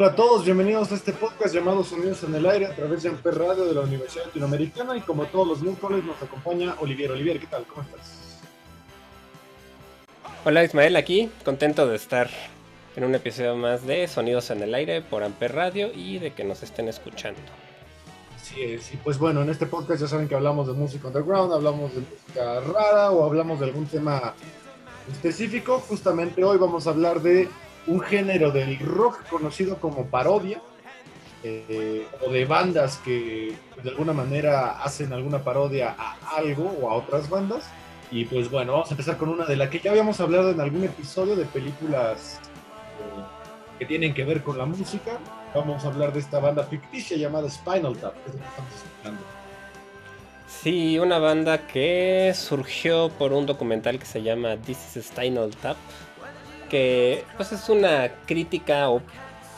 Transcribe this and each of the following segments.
Hola a todos, bienvenidos a este podcast llamado Sonidos en el Aire a través de Amper Radio de la Universidad Latinoamericana y como todos los miércoles nos acompaña Olivier. Olivier, ¿qué tal? ¿Cómo estás? Hola Ismael, aquí, contento de estar en un episodio más de Sonidos en el Aire por Amper Radio y de que nos estén escuchando. Sí, eh, sí, pues bueno, en este podcast ya saben que hablamos de música underground, hablamos de música rara o hablamos de algún tema específico. Justamente hoy vamos a hablar de un género del rock conocido como parodia eh, o de bandas que de alguna manera hacen alguna parodia a algo o a otras bandas. Y pues bueno, vamos a empezar con una de la que ya habíamos hablado en algún episodio de películas eh, que tienen que ver con la música. Vamos a hablar de esta banda ficticia llamada Spinal Tap, que es lo que estamos escuchando. Sí, una banda que surgió por un documental que se llama This is Spinal Tap, que pues es una crítica o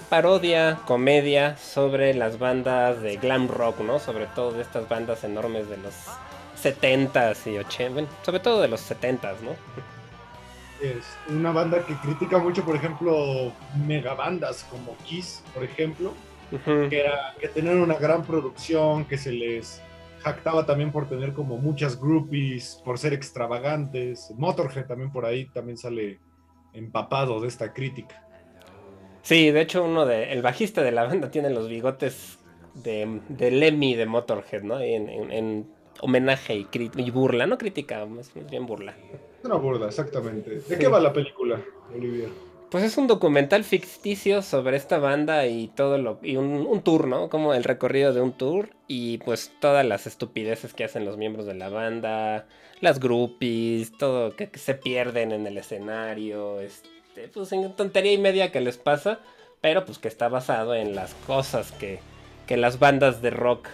parodia, comedia sobre las bandas de glam rock, ¿no? Sobre todo de estas bandas enormes de los 70s y 80s, bueno, sobre todo de los 70s, ¿no? Es una banda que critica mucho, por ejemplo, megabandas como Kiss, por ejemplo, que, era, que tenían una gran producción, que se les jactaba también por tener como muchas groupies, por ser extravagantes. Motorhead también por ahí también sale empapado de esta crítica. Sí, de hecho uno de, el bajista de la banda tiene los bigotes de, de Lemmy de Motorhead, ¿no? En, en- en homenaje y, y burla, no crítica, más bien burla. Una burda, exactamente. ¿De Sí. qué va la película, Olivier? Pues es un documental ficticio sobre esta banda y todo lo y un, tour, ¿no? Como el recorrido de un tour y pues todas las estupideces que hacen los miembros de la banda, las groupies, todo que, que se pierden en el escenario, este, pues en tontería y media que les pasa, pero pues que está basado en las cosas que, que las bandas de rock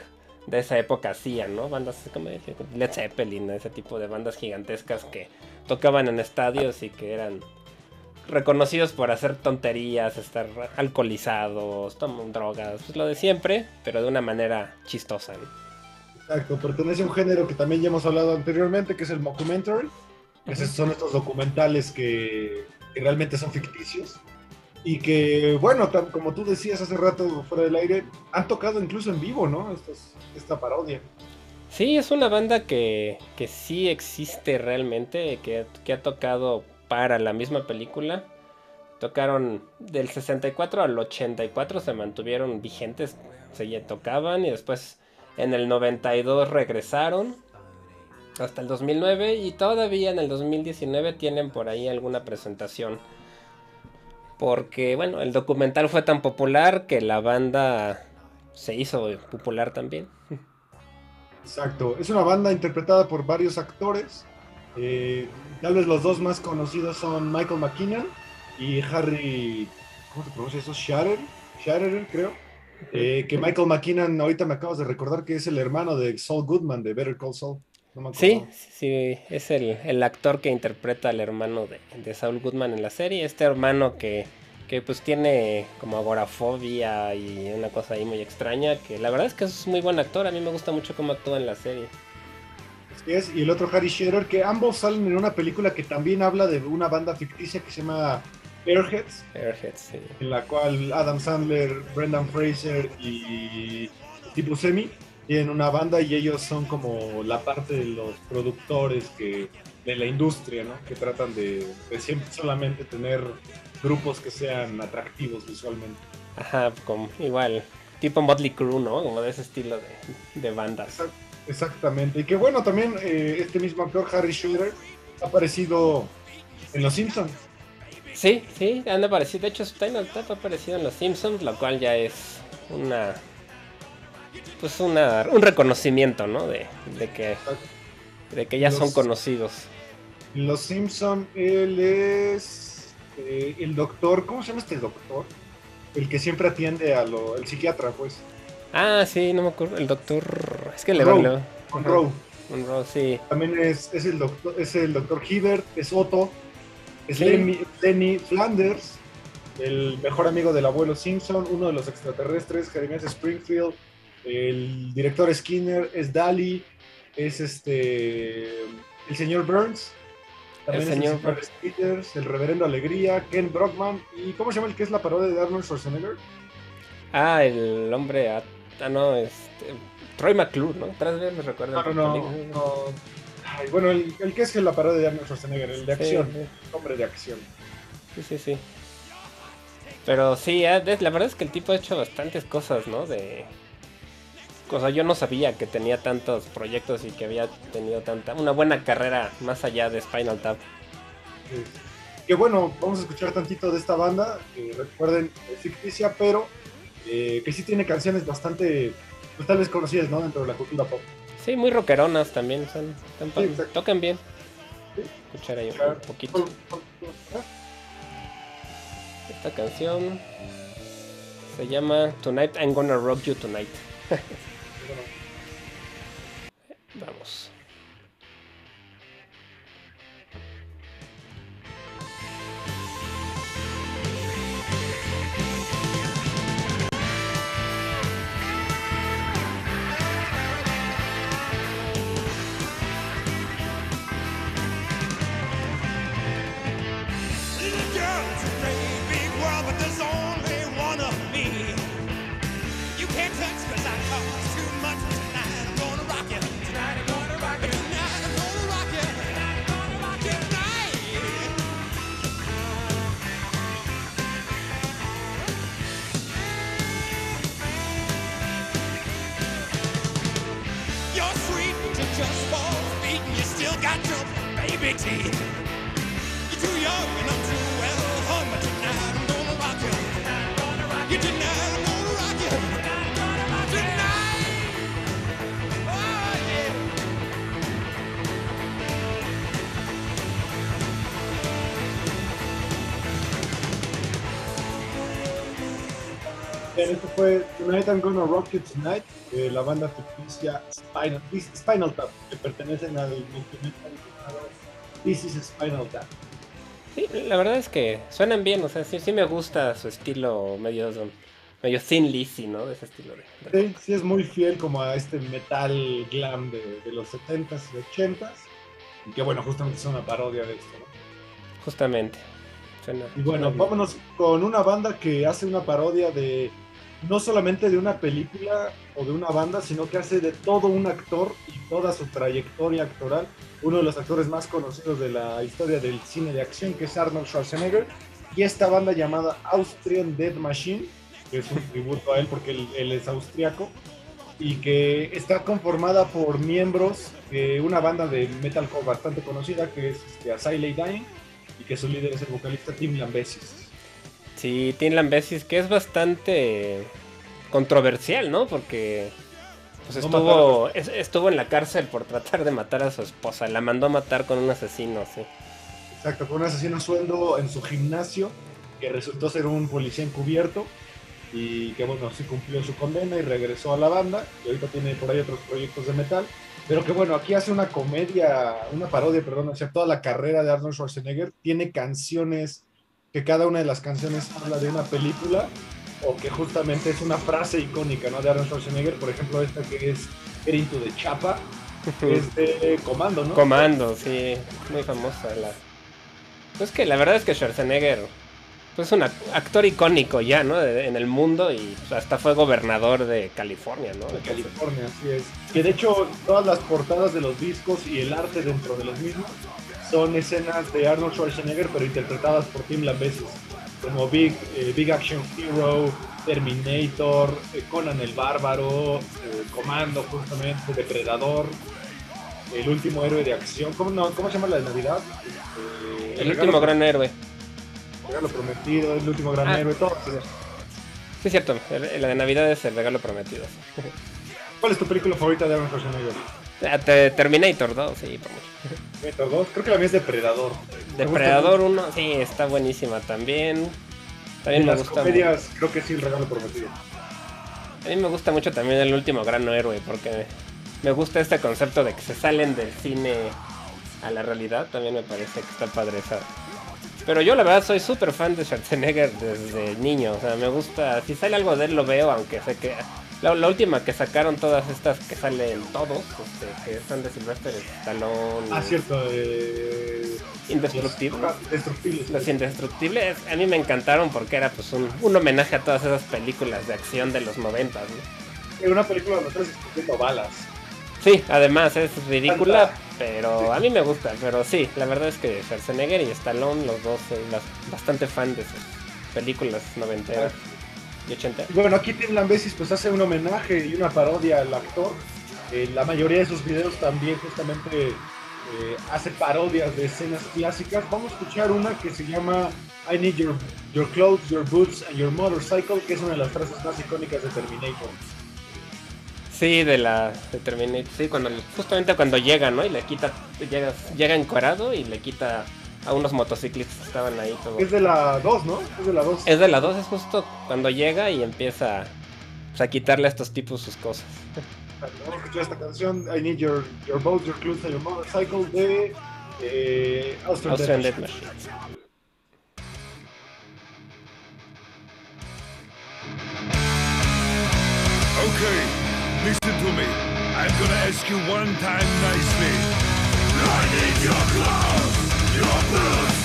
de esa época hacían, ¿no? Bandas como Led Zeppelin, ese tipo de bandas gigantescas que tocaban en estadios y que eran reconocidos por hacer tonterías, estar alcoholizados, toman drogas, pues lo de siempre, pero de una manera chistosa. ¿no? Exacto, pertenece a un género que también ya hemos hablado anteriormente, que es el mockumentary. Esos son estos documentales que, que realmente son ficticios. Y que, bueno, como tú decías hace rato fuera del aire, han tocado incluso en vivo, ¿no? Estos- esta parodia. Sí, es una banda que, que sí existe realmente, que, que ha tocado para la misma película. Tocaron del 64 al 84, se mantuvieron vigentes, se tocaban y después en el 92 regresaron hasta el 2009 y todavía en el 2019 tienen por ahí alguna presentación. Porque, bueno, el documental fue tan popular que la banda se hizo popular también. Exacto. Es una banda interpretada por varios actores. Eh, tal vez los dos más conocidos son Michael McKinnon y Harry. ¿Cómo se pronuncia eso? Shatter. Shatter, creo. Eh, que Michael McKinnon, ahorita me acabas de recordar que es el hermano de Saul Goodman de Better Call Saul. No me Sí, sí, es el, el actor que interpreta al hermano de, de Saul Goodman en la serie. Este hermano que que pues tiene como agorafobia y una cosa ahí muy extraña, que la verdad es que es muy buen actor, a mí me gusta mucho cómo actúa en la serie. Es, y el otro Harry Shearer, que ambos salen en una película que también habla de una banda ficticia que se llama Airheads, Airheads, sí. en la cual Adam Sandler, Brendan Fraser y Tipo Semi tienen una banda y ellos son como la parte de los productores que de la industria, ¿no? Que tratan de, de siempre solamente tener grupos que sean atractivos visualmente. Ajá, como igual, tipo Motley Crue, ¿no? Como de ese estilo de, de bandas. Exact- Exactamente. Y que bueno, también eh, este mismo actor, Harry Shearer, ha aparecido en Los Simpsons. Sí, sí, han aparecido. De hecho, Spinal Tap ha aparecido en Los Simpsons, lo cual ya es una. Pues una, un reconocimiento, ¿no? De, de que, de que ya son conocidos. Los Simpsons, él es eh, el doctor, ¿cómo se llama este doctor? El que siempre atiende a lo, el psiquiatra, pues, Ah, sí, no me acuerdo. El doctor. Es que le Monroe. Monroe. Monroe, sí. También es, es el doctor, es el doctor Hibbert, es Otto, es. Lenny, Lenny Flanders, el mejor amigo del abuelo Simpson, uno de los extraterrestres, Jeremiah Springfield, el director Skinner, es Dali, es este el señor Burns, también El señor el señor Peters, el reverendo Alegría, Ken Brockman, y ¿cómo se llama el que es la parodia de Arnold Schwarzenegger? Ah, el hombre. Ah, no, este. Troy McClure, ¿no? Tres veces me recuerda. No, no, no, no. Ay, bueno, el, el que es la parodia de Arnold Schwarzenegger, el de acción, hombre de acción. Sí, sí, sí. Pero sí, ah, la verdad es que el tipo ha hecho bastantes cosas, ¿no? De. O sea, yo no sabía que tenía tantos proyectos y que había tenido tanta. Una buena carrera más allá de Spinal Tap. Eh, Que bueno, vamos a escuchar tantito de esta banda. que recuerden, es ficticia, pero eh, que sí tiene canciones bastante, pues, tal vez conocidas, ¿no? Dentro de la cultura pop. Sí, muy rockeronas también. Son, están Sí, tocan bien. Sí. Escuchar ahí un poquito. Esta canción se llama Tonight I'm Gonna Rock You Tonight. Vamos. Esto fue Tonight I'm Gonna Rock You Tonight, de la banda ficticia Spinal, Spinal Tap, que pertenecen al This is Spinal Tap. Sí, la verdad es que suenan bien, o sea, sí, sí me gusta su estilo medio, medio thin lizzy, ¿no? De ese estilo de... de- Sí, sí es muy fiel como a este metal glam de, de los 70s y 80s, y que bueno, justamente es una parodia de esto, ¿no? Justamente. Suena- Y bueno, vámonos con una banda que hace una parodia de no solamente de una película o de una banda, sino que hace de todo un actor y toda su trayectoria actoral. Uno de los actores más conocidos de la historia del cine de acción, que es Arnold Schwarzenegger. Y esta banda llamada Austrian Dead Machine, que es un tributo a él porque él, es austriaco, y que está conformada por miembros de una banda de metalcore bastante conocida, que es este, Asylum Dying, y que su líder es el vocalista Tim Lambesis. Sí, Tim Lambesis, que es bastante controversial, ¿no? Porque pues estuvo, es- estuvo en la cárcel por tratar de matar a su esposa. La mandó a matar con un asesino, sí. Exacto, con un asesino a sueldo en su gimnasio, que resultó ser un policía encubierto, y que bueno, sí cumplió su condena y regresó a la banda, y ahorita tiene por ahí otros proyectos de metal, pero que bueno, aquí hace una comedia, una parodia, perdón, hacia toda la carrera de Arnold Schwarzenegger, tiene canciones que cada una de las canciones habla de una película o que justamente es una frase icónica, ¿no? De Arnold Schwarzenegger, por ejemplo, esta que es Get into the Chapa, es de Comando, ¿no? Comando, sí, muy famosa. La... Pues que la verdad es que Schwarzenegger pues, es un ac- actor icónico ya, ¿no? De- en el mundo y pues, hasta fue gobernador de California, ¿no? de California, así es. Que de hecho todas las portadas de los discos y el arte dentro de los mismos son escenas de Arnold Schwarzenegger, pero interpretadas por Tim Lambesis, como Big, eh, Big Action Hero, Terminator, eh, Conan el Bárbaro, eh, Comando justamente, Depredador, El Último Héroe de Acción, ¿cómo, no, ¿cómo se llama la de Navidad? Eh, El último gran héroe. regalo Prometido, El Último Gran Ah, Héroe, todo. Sí, es cierto. La de Navidad es el regalo prometido. ¿Cuál es tu película favorita de Arnold Schwarzenegger? Te- Terminator 2, sí, por mucho. Terminator 2, creo que la mía es Depredador. Depredador 1, sí, está buenísima también. También me las gusta. comedias, creo que sí, el regalo prometido. A mí me gusta mucho también el último gran héroe porque me gusta este concepto de que se salen del cine a la realidad. También me parece que está padre esa. Pero yo la verdad soy súper fan de Schwarzenegger desde niño. O sea, me gusta. Si sale algo de él lo veo, aunque sé que. La, la última que sacaron todas estas que salen todos, este, que son de Sylvester Stallone. Ah, cierto. Eh... Indestructible. Los-. Los Indestructibles a mí me encantaron porque era pues un, un homenaje a todas esas películas de acción de los 90, ¿no? Era una película estás escupiendo balas. Sí, además es ridícula, Tanta- pero a mí me gusta. Pero sí, la verdad es que Schwarzenegger y Stallone, los dos, soy bas- bastante fan de sus películas noventeras y Bueno, aquí Tim Lambesis pues hace un homenaje y una parodia al actor. Eh, la mayoría de sus videos también justamente eh, hace parodias de escenas clásicas. Vamos a escuchar una que se llama I need your, your clothes, your boots and your motorcycle, que es una de las frases más icónicas de Terminator. Sí, de la de Terminator. Sí, cuando justamente cuando llega, ¿no? Y le quita, llega, llega encuerado y le quita a unos motociclistas que estaban ahí todo. Es de la 2, ¿no? Es de la 2. Es de la 2, es justo cuando llega y empieza pues, a quitarle a estos tipos sus cosas. Vamos a escuchar esta canción, I Need Your, your Boat, Your Clothes and Your Motorcycle de eh, Austrian, Austrian Death Machine. Machine. Okay, listen to me. I'm gonna ask you one time nicely. I need your clothes, your boots,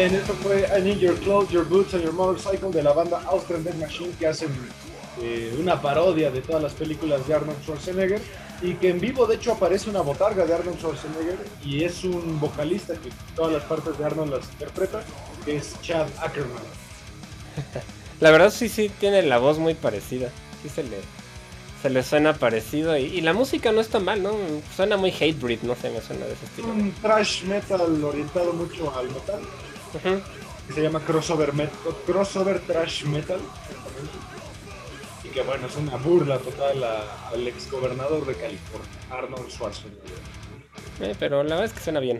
Bien, esto fue I Need Your Clothes, Your Boots and Your Motorcycle de la banda Austrian Death Machine que hacen eh, una parodia de todas las películas de Arnold Schwarzenegger y que en vivo de hecho aparece una botarga de Arnold Schwarzenegger y es un vocalista que todas las partes de Arnold las interpreta, que es Chad Ackerman. La verdad sí, sí, tiene la voz muy parecida. Sí se le, se le suena parecido. Y, y la música no está mal, ¿no? Suena muy Hatebreed, no sé, me suena de ese estilo. Un trash metal orientado mucho al metal, Que se llama crossover, crossover trash metal. Y que bueno, es una burla total a- al ex gobernador de California, Arnold Schwarzenegger. Eh, pero la verdad es que suena bien.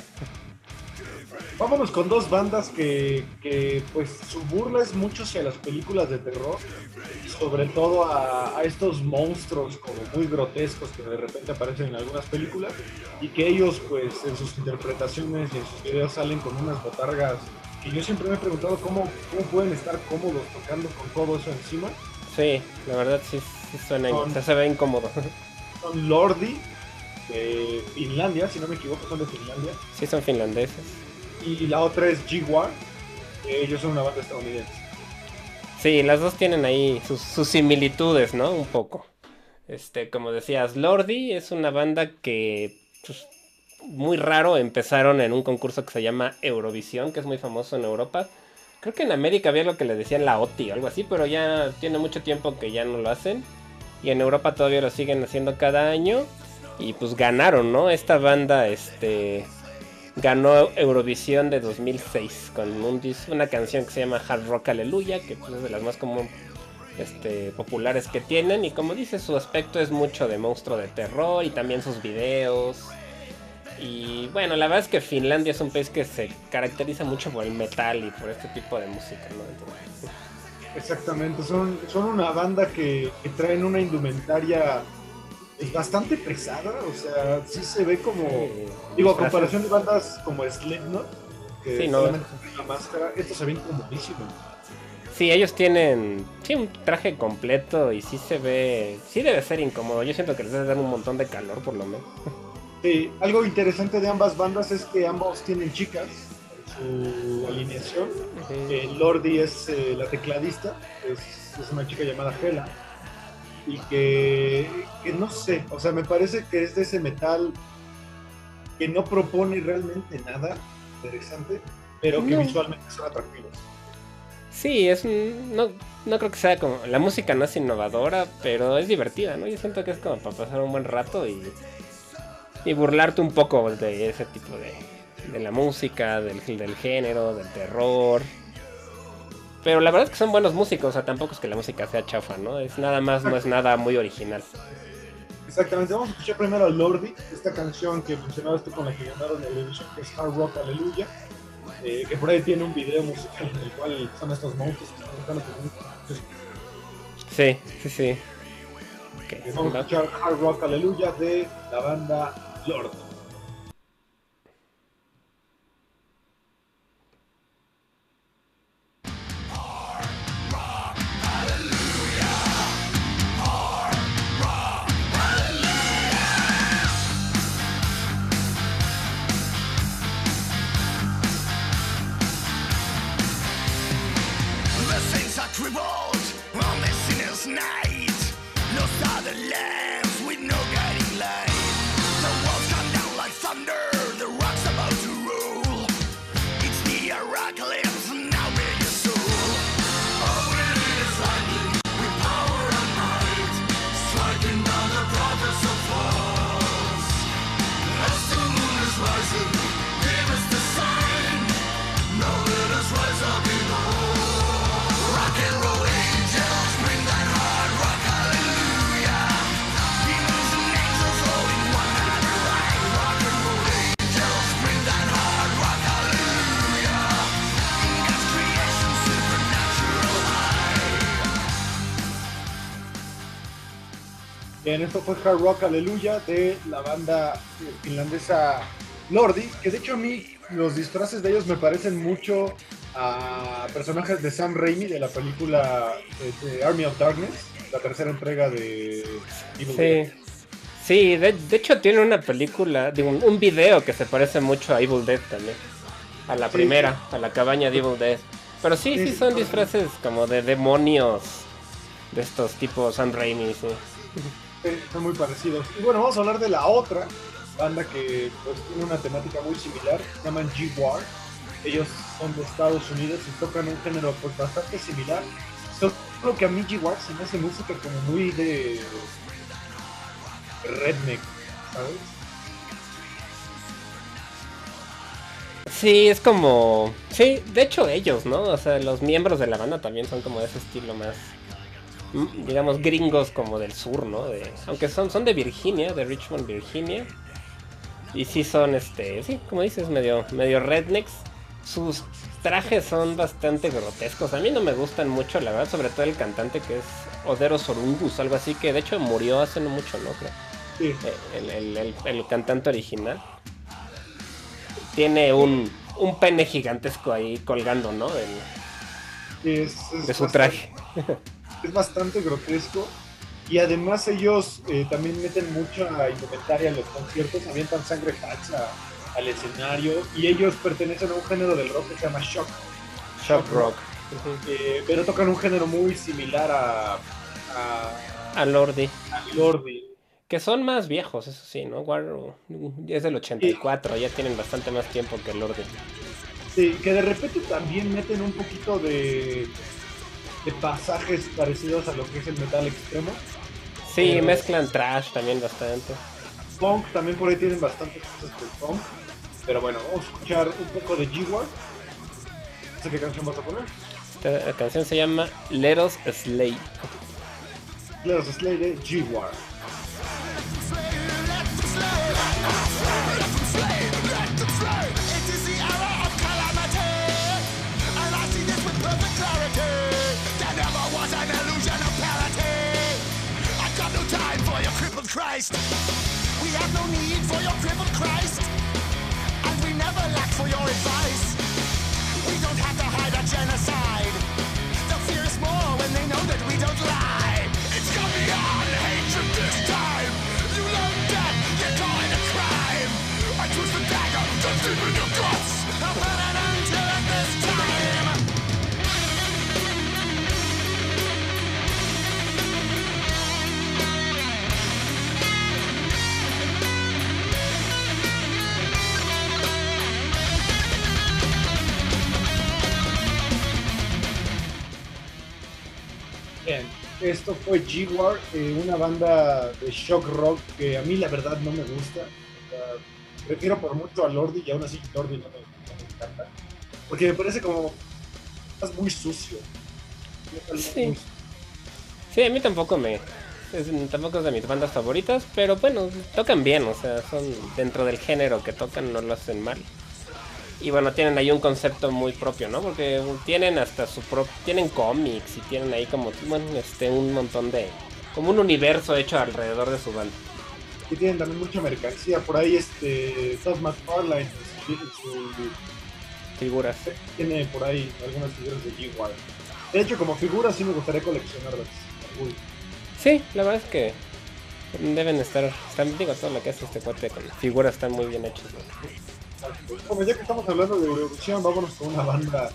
Vámonos con dos bandas que, que, pues su burla es mucho hacia las películas de terror, sobre todo a, a estos monstruos como muy grotescos que de repente aparecen en algunas películas y que ellos pues en sus interpretaciones y en sus videos salen con unas botargas que yo siempre me he preguntado cómo, cómo pueden estar cómodos tocando con todo eso encima. Sí, la verdad sí, sí suena, Son- se- ve incómodo. Son Lordi de Finlandia, si no me equivoco son de Finlandia, Sí son finlandeses. y la otra es G-War, ellos son una banda estadounidense. Sí, las dos tienen ahí sus, sus similitudes, ¿no? Un poco. Este, como decías, Lordi es una banda que pues, muy raro empezaron en un concurso que se llama Eurovisión, que es muy famoso en Europa. Creo que en América había lo que le decían la OTI o algo así, pero ya tiene mucho tiempo que ya no lo hacen. Y en Europa todavía lo siguen haciendo cada año. Y pues ganaron, ¿no? Esta banda, este. Ganó Eurovisión de 2006 con un una canción que se llama Hard Rock Aleluya, que pues, es de las más como este, populares que tienen. Y como dice, su aspecto es mucho de monstruo de terror y también sus videos. Y bueno, la verdad es que Finlandia es un país que se caracteriza mucho por el metal y por este tipo de música, ¿no? Entonces, Exactamente, son, son una banda que, que traen una indumentaria pues, bastante pesada, o sea, sí se ve como, Sí, digo, a comparación de bandas como Slipknot, que Sí, no. la máscara, estos se ven comodísimos. Sí, ellos tienen sí, un traje completo y sí se ve, sí debe ser incómodo. Yo siento que les debe dar un montón de calor por lo menos. Sí, algo interesante de ambas bandas es que ambos tienen chicas en su alineación. Eh, Lordi es eh, la tecladista, es, es una chica llamada Hela. Y que, que no sé, o sea, me parece que es de ese metal que no propone realmente nada interesante, pero que No. visualmente son atractivos. Sí, es un- no, no creo que sea como la música no es innovadora, pero es divertida, ¿no? Yo siento que es como para pasar un buen rato y y burlarte un poco de ese tipo de, de la música, del, del género, del terror. Pero la verdad es que son buenos músicos, o sea, tampoco es que la música sea chafa, ¿no? Es nada más, no es nada muy original. Exactamente, vamos a escuchar primero a Lordi, esta canción que mencionabas tú con la que ganaron el Eurovision, que es Hard Rock Aleluya, eh, que por ahí tiene un video musical en el cual son estos monstruos que están Sí, sí, sí. Ok, Vamos a escuchar Hard Rock Aleluya de la banda Lord. Esto fue Hard Rock Aleluya de la banda finlandesa Lordi, que de hecho a mí los disfraces de ellos me parecen mucho a personajes de Sam Raimi de la película de Army of Darkness, la tercera entrega de Evil Dead. Sí. Sí, de, de hecho tiene una película, digo, un, un video que se parece mucho a Evil Dead también. A la Sí, primera, a la cabaña de Evil Dead. Pero sí, sí Sí, son disfraces como de demonios de estos tipos Sam Raimi, sí. Son muy parecidos. Y bueno, vamos a hablar de la otra banda que pues, tiene una temática muy similar, se llaman G-War. Ellos son de Estados Unidos y tocan un género pues, bastante similar. Solo que a mí G-War se me hace música como muy de redneck, ¿sabes? Sí, es como... Sí, de hecho ellos, ¿no? O sea, los miembros de la banda también son como de ese estilo más... mm, Digamos, gringos como del sur, ¿no? De, aunque son, son de Virginia, de Richmond, Virginia. Y sí son, este, sí, como dices, medio, medio rednecks. Sus trajes son bastante grotescos. A mí no me gustan mucho, la verdad, sobre todo el cantante que es Odero Sorungus, algo así, que de hecho murió hace no mucho, ¿no? Creo. Sí, El, el- el- el cantante original. Tiene un, un pene gigantesco ahí colgando, ¿no? Del- es, es de su bastante- traje. es bastante grotesco. Y además ellos eh, también meten mucha indumentaria en los conciertos, avientan sangre falsa al escenario y ellos pertenecen a un género del rock que se llama shock, Shock rock. eh, pero tocan un género muy similar a, a, A Lordi. a Lordi. Que son más viejos, eso sí, ¿no? War es del 84, ya tienen bastante más tiempo que Lordi. Sí, que de repente también meten un poquito de, de pasajes parecidos a lo que es el metal extremo. Sí, Pero- mezclan trash también bastante. Punk también por ahí tienen bastantes cosas del punk. Pero bueno, vamos a escuchar un poco de G-War. No sé qué canción vas a poner. Esta canción se llama Let Us Slay. Claro, Slay de G-War. Christ, we have no need for your crippled Christ, and we never lack for your advice. We don't have to hide our genocide. They'll fear us more when they know that we don't lie. It's gone beyond hatred this time. Esto fue G-War, eh, una banda de shock rock que a mí la verdad no me gusta. Sea, prefiero por mucho a Lordi y aún así Lordi no me, no me encanta. Porque me parece como. Es muy sucio. Sí. muy- Sí, a mí tampoco me. es- tampoco es de mis bandas favoritas, pero bueno, tocan bien, o sea, son dentro del género que tocan, no lo hacen mal. Y bueno, tienen ahí un concepto muy propio, ¿no? Porque tienen hasta su propio. Tienen cómics y tienen ahí como. Bueno, este, un montón de. Como un universo hecho alrededor de su banda. Y tienen también mucha mercancía. Por ahí, este. Todd McFarlane pues, su- Figuras. tiene por ahí algunas figuras de G-War. De hecho, como figuras sí me gustaría coleccionarlas. Uy. Sí, la verdad es que deben estar, están, digo, todo lo que hace este cuate con figuras están muy bien hechas. ¿no? Bueno, ya que estamos hablando de Eurovisión, vámonos con una banda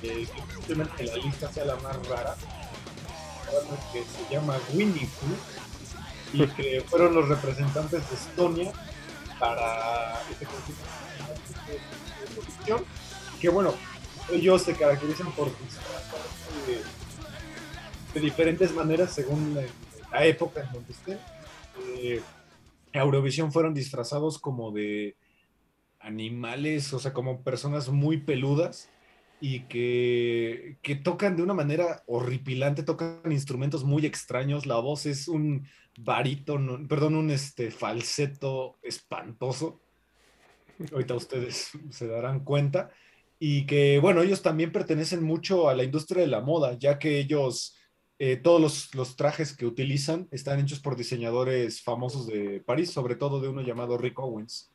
que posiblemente la lista sea la más rara. Una banda que se llama Winnie Pooh y que fueron los representantes de Estonia para este concurso de Eurovisión. Que bueno, ellos se caracterizan por de, de diferentes maneras según la, la época en donde estén. Eh, Eurovisión fueron disfrazados como de animales, o sea, como personas muy peludas y que, que tocan de una manera horripilante, tocan instrumentos muy extraños, la voz es un barítono, perdón, un este falseto espantoso. Ahorita ustedes se darán cuenta. Y que, bueno, ellos también pertenecen mucho a la industria de la moda, ya que ellos, eh, todos los, los trajes que utilizan están hechos por diseñadores famosos de París, sobre todo de uno llamado Rick Owens.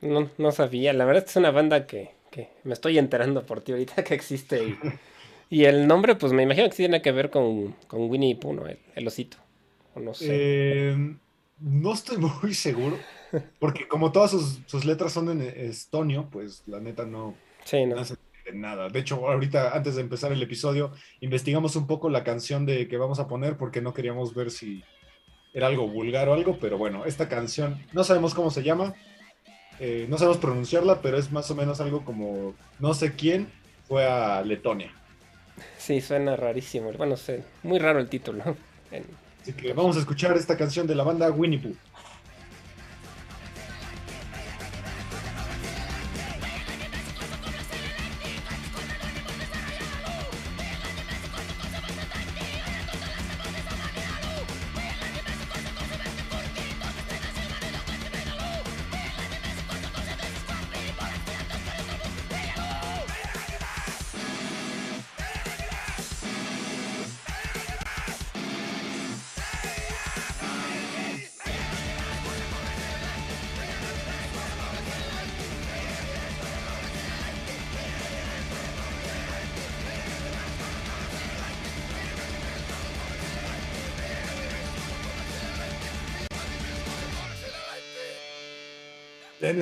No, no sabía, la verdad es que es una banda que, que me estoy enterando por ti ahorita que existe. Y, y el nombre, pues me imagino que sí tiene que ver con, con Winnie Pooh, ¿no? El, el osito. O no sé. Eh, no estoy muy seguro, porque como todas sus, sus letras son en estonio, pues la neta no, sí, no. no se entiende nada. De hecho, ahorita, antes de empezar el episodio, investigamos un poco la canción de que vamos a poner porque no queríamos ver si era algo vulgar o algo, pero bueno, esta canción, no sabemos cómo se llama, eh, no sabemos pronunciarla, pero es más o menos algo como no sé quién fue a Letonia. Sí, suena rarísimo. Bueno, sé, muy raro el título. Así que vamos a escuchar esta canción de la banda Winnie Pooh.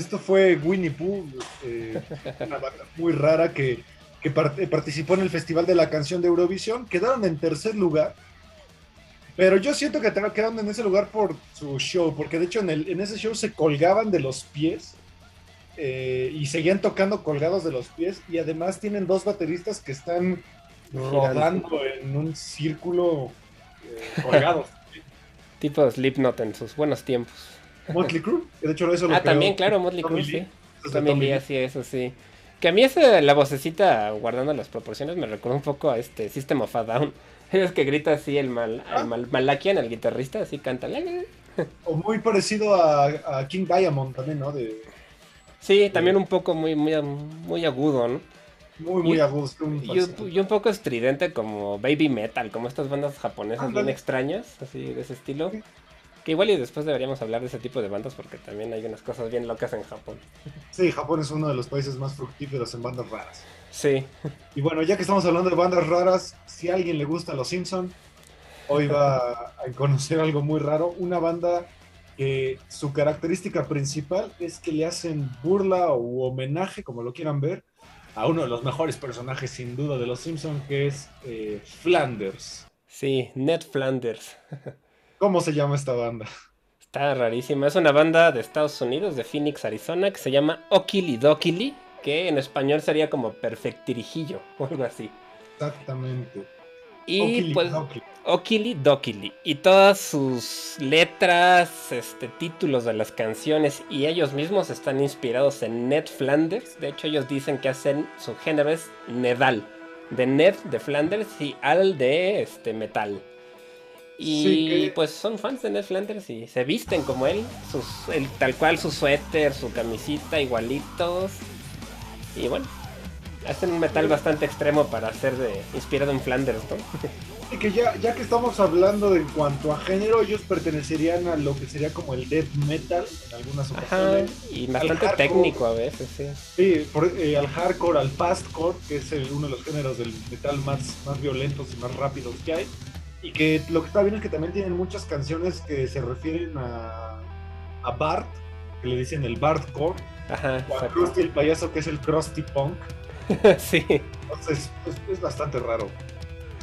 Esto fue Winnie Pooh, eh, una banda muy rara que, que part- eh, participó en el Festival de la Canción de Eurovisión. Quedaron en tercer lugar, pero yo siento que quedaron en ese lugar por su show, porque de hecho en, el- en ese show se colgaban de los pies eh, y seguían tocando colgados de los pies y además tienen dos bateristas que están rodando en un círculo eh, colgados. Tipo Slipknot en sus buenos tiempos. Motley Crue, de hecho eso lo Ah, también, claro, Motley Crue, sí. También Lee. así, eso sí. Que a mí ese, la vocecita, guardando las proporciones, me recordó un poco a este System of a Down. Es que grita así el, mal, Ah. el mal, Malakian, el guitarrista, así canta. O muy parecido a, a King Diamond también, ¿no? De, Sí, también un poco muy, muy, muy agudo, ¿no? muy, muy Y- agudo. Y un, y un poco estridente como Baby Metal, como estas bandas japonesas bien extrañas, así de ese estilo. Que igual y después deberíamos hablar de ese tipo de bandas porque también hay unas cosas bien locas en Japón. Sí, Japón es uno de los países más fructíferos en bandas raras. Sí, Y bueno, ya que estamos hablando de bandas raras, si a alguien le gusta Los Simpson, hoy va a conocer algo muy raro. Una banda que su característica principal es que le hacen burla o homenaje, como lo quieran ver, a uno de los mejores personajes sin duda de Los Simpson, que es eh, Flanders. sí, Ned Flanders. ¿Cómo se llama esta banda? Está rarísima. Es una banda de Estados Unidos, de Phoenix, Arizona, que se llama Okili Dokili, que en español sería como Perfectirijillo o algo así. Exactamente. Y Okili pues Dokili. Okili Dokili. Y todas sus letras, este, títulos de las canciones y ellos mismos están inspirados en Ned Flanders. De hecho, ellos dicen que hacen su género es Nedal. De Ned de Flanders y Al de este metal. Y Sí, que- pues son fans de Ned Flanders y se visten como él. Sus, el, tal cual su suéter, su camisita, igualitos. Y bueno, hacen un metal bastante extremo para ser de, inspirado en Flanders, ¿no? Y que ya, ya que estamos hablando de en cuanto a género, ellos pertenecerían a lo que sería como el death metal en algunas Ajá, ocasiones. y bastante hardcore. técnico a veces, sí. Sí, por- eh, al hardcore, al fastcore, que es el- uno de los géneros del metal más, más violentos y más rápidos que hay. Y que lo que está bien es que también tienen muchas canciones que se refieren a, a Bart, que le dicen el Bartcore, Ajá, o a. Krusty el payaso, que es el Krusty Punk. sí. Entonces, es, es bastante raro.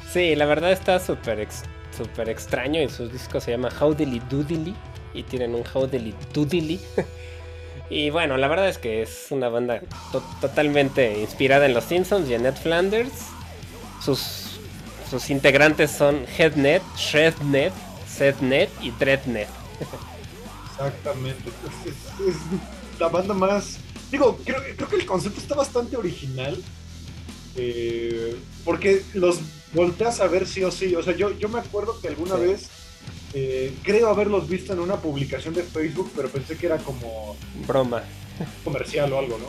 Sí, la verdad está súper ex- súper extraño y su disco se llama Howdily Doodily y tienen un Howdily Doodily. y bueno, la verdad es que es una banda to- totalmente inspirada en los Simpsons y en Ned Flanders. Sus, sus integrantes son Headnet, Shrednet, Setnet y Dreadnet. Exactamente. Es, es- es la banda más. Digo, creo, creo que el concepto está bastante original. eh, porque los volteas a ver sí o sí. O sea, yo, yo me acuerdo que alguna Sí. vez eh, creo haberlos visto en una publicación de Facebook, pero pensé que era como Broma. comercial o algo, ¿no?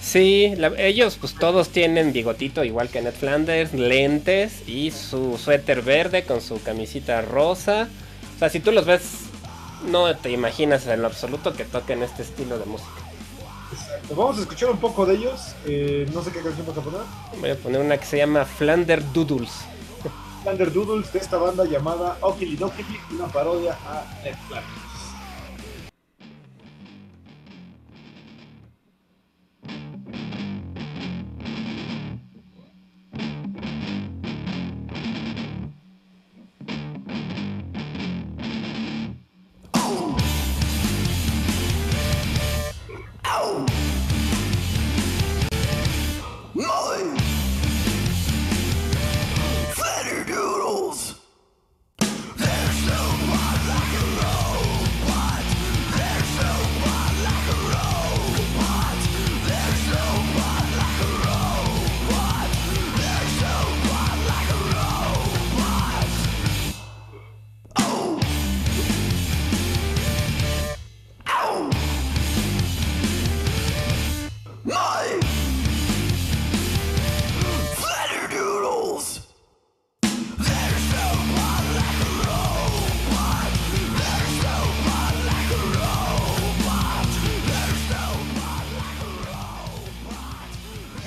Sí, la- ellos pues todos tienen bigotito igual que Ned Flanders, lentes y su suéter verde con su camisita rosa. O sea, si tú los ves, no te imaginas en lo absoluto que toquen este estilo de música. Exacto. Vamos a escuchar un poco de ellos. eh, no sé qué canción vas a poner. Voy a poner una que se llama Flander Doodles. Thunder Doodles de esta banda llamada Okili Dokili, una parodia a Ned Flanders.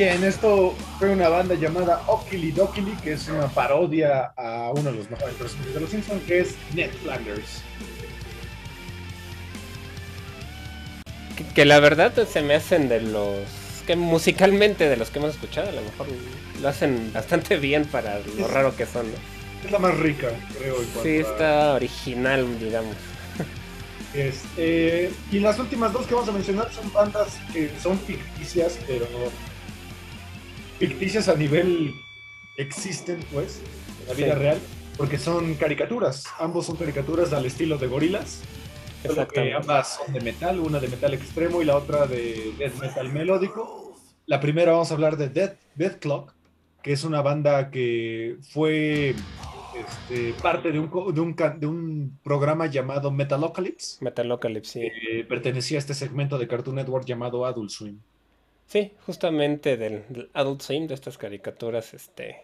Bien, esto fue una banda llamada Okili Dokili, que es una parodia a uno de los mejores personajes de los Simpsons, que es Ned Flanders. Que, que la verdad se me hacen de los que musicalmente de los que hemos escuchado, a lo mejor lo hacen bastante bien para lo raro que son. ¿no? Es la más rica, creo. en Sí, a- está original, digamos. Es, eh, y las últimas dos que vamos a mencionar son bandas que son ficticias, pero ficticias a nivel existen, pues, en la vida Sí. real, porque son caricaturas. Ambos son caricaturas al estilo de gorilas. Exactamente. ambas son de metal, una de metal extremo y la otra de death metal melódico. La primera vamos a hablar de Death, Death Clock, que es una banda que fue este, parte de un, de, un, de un programa llamado Metalocalypse, Metalocalypse, sí. que pertenecía a este segmento de Cartoon Network llamado Adult Swim. Sí, justamente del, del Adult Swim, de estas caricaturas este,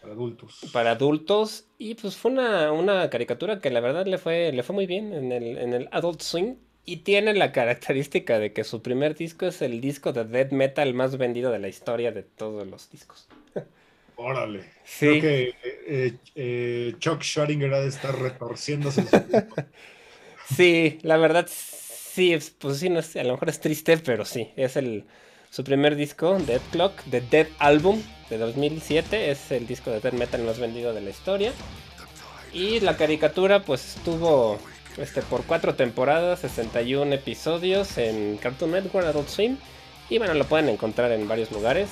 Para adultos. para adultos. Y pues fue una, una caricatura que la verdad le fue, le fue muy bien en el, en el Adult Swim. Y tiene la característica de que su primer disco es el disco de death metal más vendido de la historia de todos los discos. Órale. Sí. Creo que eh, eh, Chuck Schrodinger ha de estar retorciéndose. Sí, la verdad, sí, es- pues sí, no es- a lo mejor es triste, pero sí, es el su primer disco, Dead Clock, The Dead Album de 2007, es el disco de death metal más vendido de la historia. Y la caricatura pues estuvo este, por cuatro temporadas, 61 episodios en Cartoon Network, Adult Swim. Y bueno, lo pueden encontrar en varios lugares.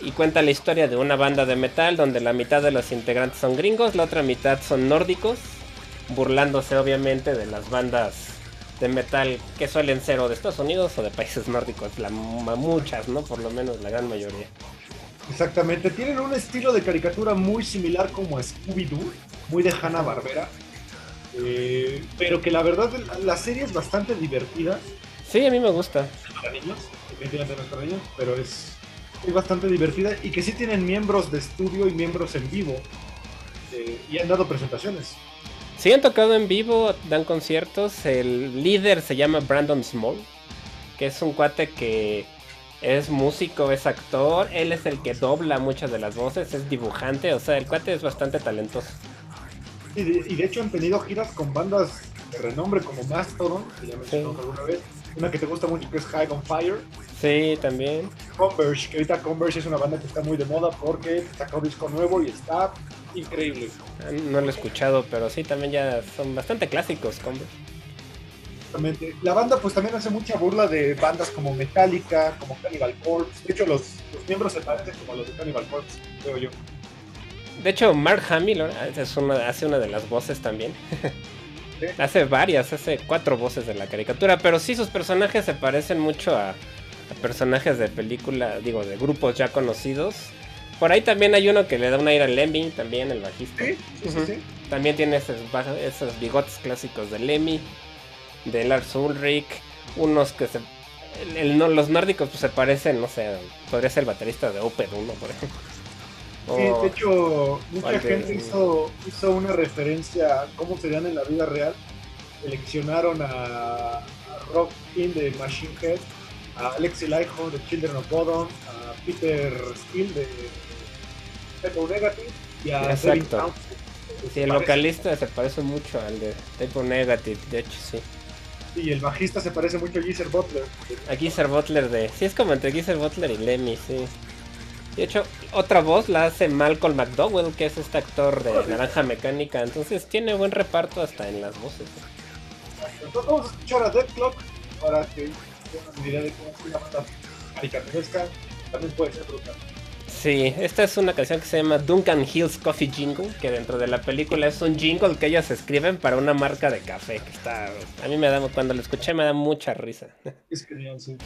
Y cuenta la historia de una banda de metal donde la mitad de los integrantes son gringos, la otra mitad son nórdicos burlándose obviamente de las bandas de metal que suelen ser o de Estados Unidos o de países nórdicos, la, muchas, ¿no? Por lo menos la gran mayoría. Exactamente. Tienen un estilo de caricatura muy similar como a Scooby-Doo, muy de Hanna-Barbera. eh, pero que la verdad la- serie es bastante divertida Sí, a mí me gusta. para niños, definitivamente para niños, pero es, es bastante divertida y que sí tienen miembros de estudio y miembros en vivo eh, y han dado presentaciones. Sí han tocado en vivo, dan conciertos. El líder se llama Brandon Small, que es un cuate que es músico, es actor. Él es el que dobla muchas de las voces, es dibujante, o sea, el cuate es bastante talentoso. Y de, y de hecho han tenido giras con bandas de renombre como Mastodon, que ya mencionamos Sí. alguna vez. Una que te gusta mucho que es High on Fire. Sí, también. Converge, que ahorita Converge es una banda que está muy de moda porque sacó un disco nuevo y está increíble. No lo he escuchado, pero sí, también ya son bastante clásicos, Converse. Exactamente. La banda pues también hace mucha burla de bandas como Metallica, como Cannibal Corpse. De hecho los, los miembros se parecen como los de Cannibal Corpse, creo yo. De hecho, Mark Hamill ahora es una- hace una de las voces también. hace varias, hace cuatro voces de la caricatura, pero sí sus personajes se parecen mucho a, a personajes de película, digo, de grupos ya conocidos. Por ahí también hay uno que le da un aire a Lemmy, también el bajista. Sí, sí, sí. También tiene esos, esos bigotes clásicos de Lemmy, de Lars Ulrich, unos que se... el- el- no, los nórdicos pues, se parecen, no sé, podría ser el baterista de Opeth 1, por ejemplo. Sí, de hecho, mucha de- gente hizo, hizo una referencia a cómo serían en la vida real. Seleccionaron a, a Rob King de Machine Head, a Alexi Laiho de Children of Bodom, a Peter Steele de Echo Negative y a Exacto. Sí, el vocalista se parece mucho al de Typo Negative, de hecho sí. Y el bajista se parece mucho a Geezer Butler. A Geezer Butler de... Sí, es como entre Geezer Butler y Lemmy, sí. De hecho, otra voz la hace Malcolm McDowell, que es este actor de Naranja Mecánica. Entonces tiene buen reparto hasta en las voces. Entonces vamos a escuchar a Dead Clock para que una idea de cómo es una banda caricaturesca. También puede ser brutal. Sí, esta es una canción que se llama Duncan Hills Coffee Jingle, que dentro de la película es un jingle que ellos escriben para una marca de café, que está... A mí me da... Cuando lo escuché me da mucha risa. Es genial, sí.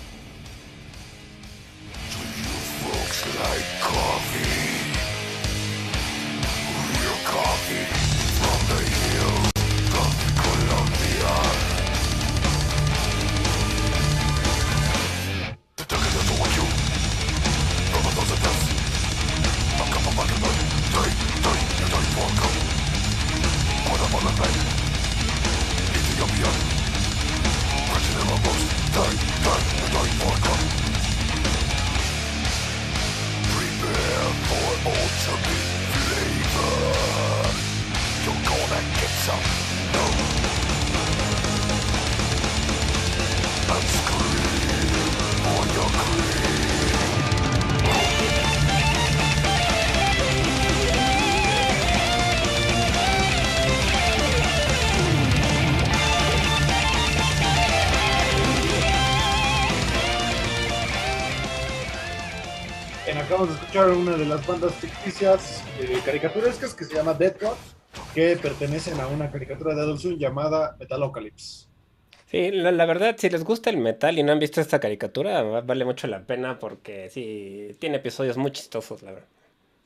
on the face. Una de las bandas ficticias eh, caricaturescas que se llama Dead God, que pertenecen a una caricatura de Adult Swim llamada Metalocalypse. Sí, la, la verdad, si les gusta el metal y no han visto esta caricatura, va- vale mucho la pena porque sí, tiene episodios muy chistosos, la verdad.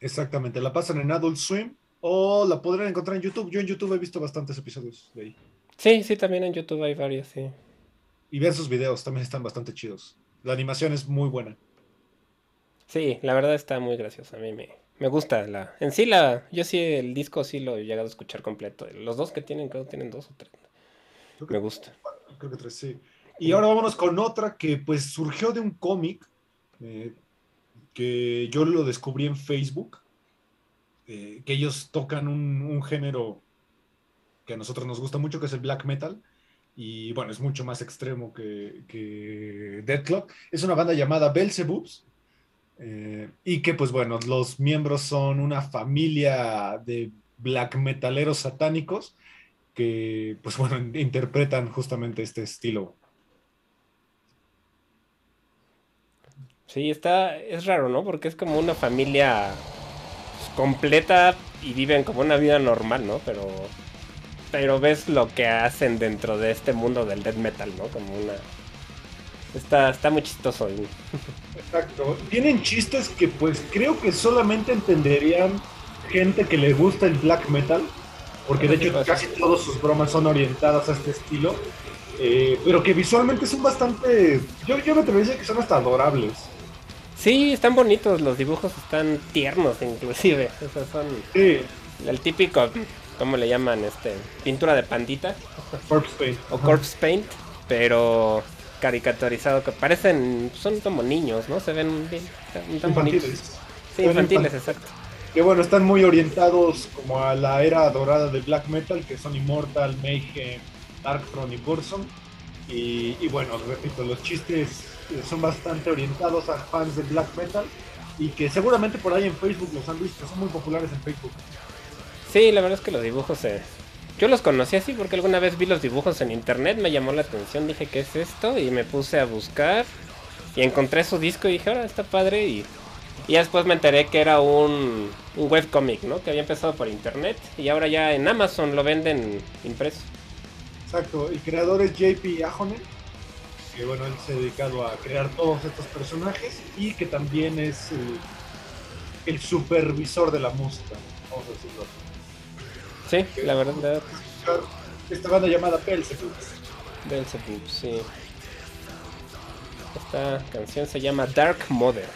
Exactamente, la pasan en Adult Swim o la podrán encontrar en YouTube. Yo en YouTube he visto bastantes episodios de ahí. Sí, sí, también en YouTube hay varios, sí. Y ver sus videos también están bastante chidos. La animación es muy buena. Sí, la verdad está muy graciosa. A mí me, me gusta la. En sí, la. Yo sí, el disco sí lo he llegado a escuchar completo. Los dos que tienen, creo que tienen dos o tres. Creo que- Me gusta. Creo que tres, sí. Y ahora vámonos con otra que pues surgió de un cómic eh, que yo lo descubrí en Facebook, eh, que ellos tocan un, un género que a nosotros nos gusta mucho, que es el black metal. Y bueno, es mucho más extremo que, que Dead Clock. Es una banda llamada Belzebubs. Eh, y que pues bueno, los miembros son una familia de black metaleros satánicos que, pues bueno, interpretan justamente este estilo. Sí, está. Es raro, ¿no? Porque es como una familia pues, completa y viven como una vida normal, ¿no? Pero. Pero ves lo que hacen dentro de este mundo del death metal, ¿no? Como una. Está, está muy chistoso. Exacto. Tienen chistes que pues creo que solamente entenderían gente que le gusta el black metal, porque de hecho casi todas sus bromas son orientadas a este estilo, eh, pero que visualmente son bastante, yo, yo me atrevería a decir que son hasta adorables. Sí, están bonitos, los dibujos están tiernos inclusive. O sea, son Sí, el típico, ¿cómo le llaman? Este, pintura de pandita Corpse Paint. o corpse paint, pero caricaturizado, que parecen, son como niños, ¿no? Se ven bien, están, están bonitos. Infantiles. Sí, infantiles, infantiles. exacto. Que bueno, están muy orientados como a la era dorada del black metal, que son Immortal, Mayhem, Darkthrone y Burzum. Y, y bueno, repito, los chistes eh, son bastante orientados a fans del black metal y que seguramente por ahí en Facebook los han visto, son muy populares en Facebook. Sí, la verdad es que los dibujos se... Yo los conocí así porque alguna vez vi los dibujos en internet, me llamó la atención, dije, ¿qué es esto? Y me puse a buscar y encontré su disco y dije, ahora está padre y... Y después me enteré que era un, un webcomic, ¿no? Que había empezado por internet y ahora ya en Amazon lo venden impreso. Exacto, el creador es JP Ahonen, que bueno, él se ha dedicado a crear todos estos personajes y que también es el, el supervisor de la música, vamos a decirlo así. Sí, la verdad, Esta banda llamada Belzebub. Beelzebub, sí. Esta canción se llama Dark Mother.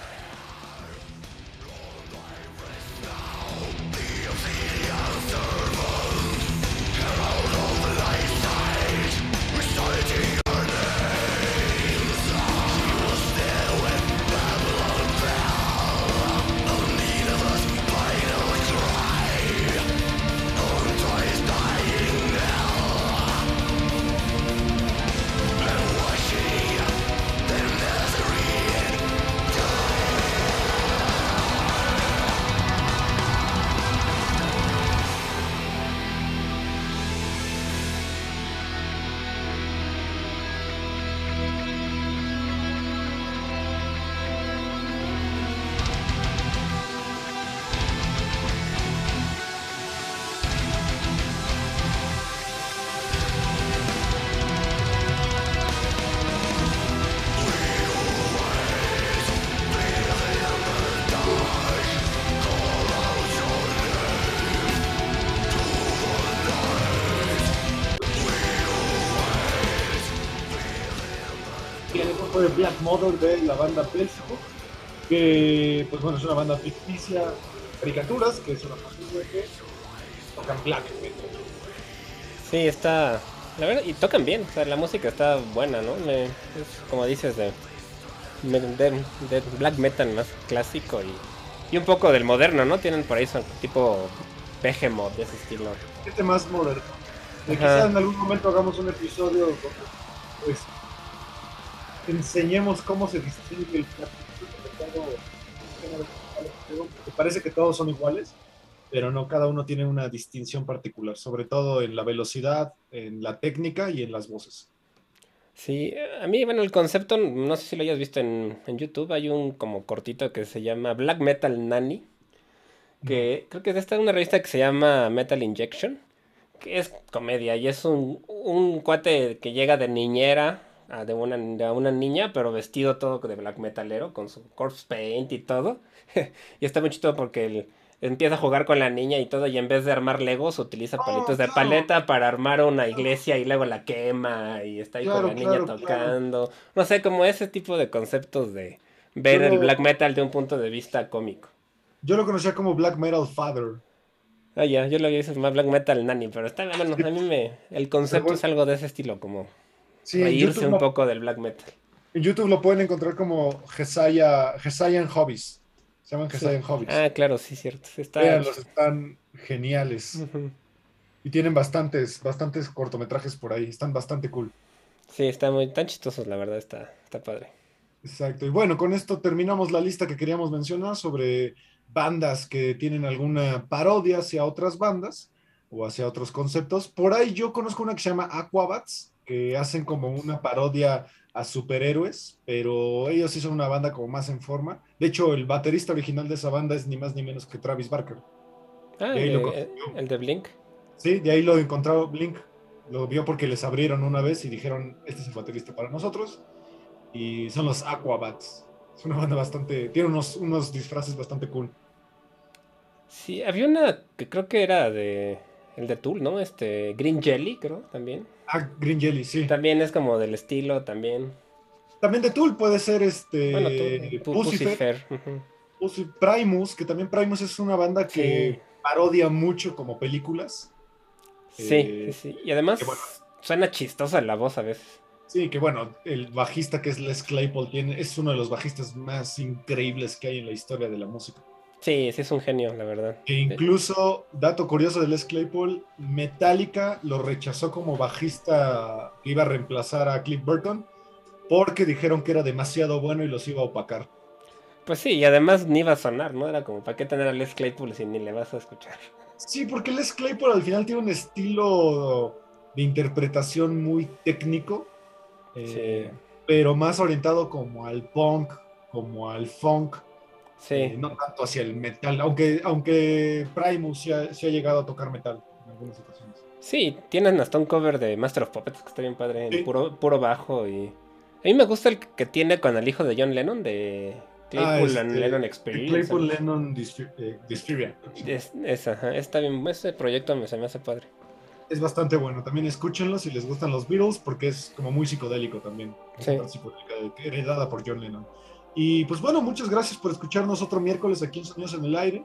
Black Mother de la banda Belzebub, que pues bueno, es una banda ficticia, caricaturas, que es una familia que tocan black metal. Sí, está. La verdad, y tocan bien, o sea, la música está buena, ¿no? Me- es como dices, de, me- de, de black metal más clásico y, y un poco del moderno, ¿no? Tienen por ahí son tipo Behemoth de ese estilo. Este más moderno. De Ajá. quizás en algún momento hagamos un episodio pues enseñemos cómo se distingue el porque parece que todos son iguales, pero no, cada uno tiene una distinción particular, sobre todo en la velocidad, en la técnica y en las voces. Sí, a mí, bueno, el concepto, no sé si lo hayas visto en, en YouTube, hay un como cortito que se llama Black Metal Nanny, que creo que es de esta una revista que se llama Metal Injection, que es comedia y es un, un cuate que llega de niñera a de una, de una niña, pero vestido todo de black metalero, con su corpse paint y todo. y está muy chido porque él empieza a jugar con la niña y todo, y en vez de armar legos, utiliza Oh, palitos de paleta para armar una iglesia y luego la quema y está ahí Claro, con la niña claro, tocando. No sé, como ese tipo de conceptos de ver Yo el black metal de un punto de vista cómico. Yo lo conocía como Black Metal Father. Ah, ya, yo lo hice más black metal nanny, pero está bueno, a mí me... El concepto bueno. es algo de ese estilo, como Sí, reírse YouTube, un lo- poco del black metal. en YouTube lo pueden encontrar como Jesaya, Jesayan Hobbies. Se llaman Jesayan Hobbies. Ah, claro, sí, cierto. sí. Véanlos, están geniales. Y tienen bastantes, bastantes cortometrajes por ahí. Están bastante cool. Sí, está muy tan chistosos, la verdad, está, está padre. Exacto. Y bueno, con esto terminamos la lista que queríamos mencionar sobre bandas que tienen alguna parodia hacia otras bandas o hacia otros conceptos. Por ahí yo conozco una que se llama Aquabats, que hacen como una parodia a superhéroes, pero ellos sí son una banda como más en forma. De hecho, el baterista original de esa banda es ni más ni menos que Travis Barker. Ah, el de Blink. Sí, de ahí lo encontró Blink. Lo vio porque les abrieron una vez y dijeron, este es el baterista para nosotros. Y son los Aquabats. Es una banda bastante... Tiene unos, unos disfraces bastante cool. Sí, había una que creo que era de... El de Tool, ¿no? Este, Green Jelly, creo, también. Ah, Green Jelly, sí. También es como del estilo, también. También de Tool puede ser este... Bueno, Tool, Pu- Pucifer, Primus, que también Primus es una banda que Sí. parodia mucho como películas. Sí, Eh, sí, sí. Y además bueno. suena chistosa la voz a veces. Sí, que bueno, el bajista que es Les Claypool tiene, es uno de los bajistas más increíbles que hay en la historia de la música. Sí, sí es un genio, la verdad. Que incluso, dato curioso de Les Claypool, Metallica lo rechazó como bajista que iba a reemplazar a Cliff Burton porque dijeron que era demasiado bueno y los iba a opacar. Pues sí, y además ni iba a sonar, ¿no? Era como, ¿para qué tener a Les Claypool si ni le vas a escuchar? Sí, porque Les Claypool al final tiene un estilo de interpretación muy técnico, eh, pero más orientado como al punk, como al funk, Sí. eh, no tanto hacia el metal, aunque, aunque Primus sí ha, sí ha llegado a tocar metal en algunas ocasiones. Sí, tienen hasta un cover de Master of Puppets que está bien padre, en Sí. puro, puro bajo y... A mí me gusta el que tiene con el hijo de John Lennon, de Claypool Ah, este, Lennon Experience. Claypool. Lennon Dystri- eh. Es, es, ajá, está bien, ese proyecto me, se me hace padre. Es bastante bueno. También escúchenlo si les gustan los Beatles, porque es como muy psicodélico también. Sí. psicodélica heredada por John Lennon. Y pues bueno, muchas gracias por escucharnos otro miércoles aquí en Sonidos en el Aire,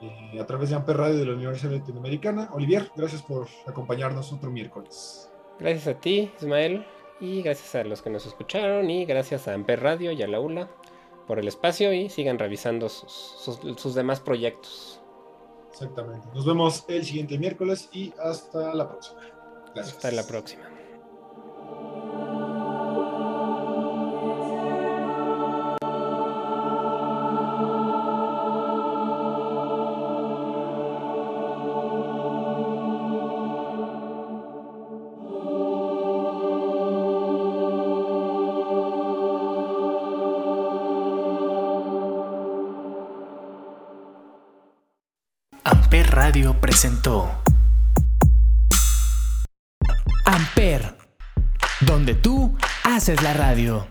eh, a través de Amper Radio de la Universidad Latinoamericana. Olivier, gracias por acompañarnos otro miércoles. Gracias a ti, Ismael, y gracias a los que nos escucharon, y gracias a Amper Radio y a la ULA por el espacio, y sigan revisando sus, sus, sus demás proyectos. Exactamente. Nos vemos el siguiente miércoles y hasta la próxima. Gracias. Hasta la próxima. Presentó Amper, donde tú haces la radio.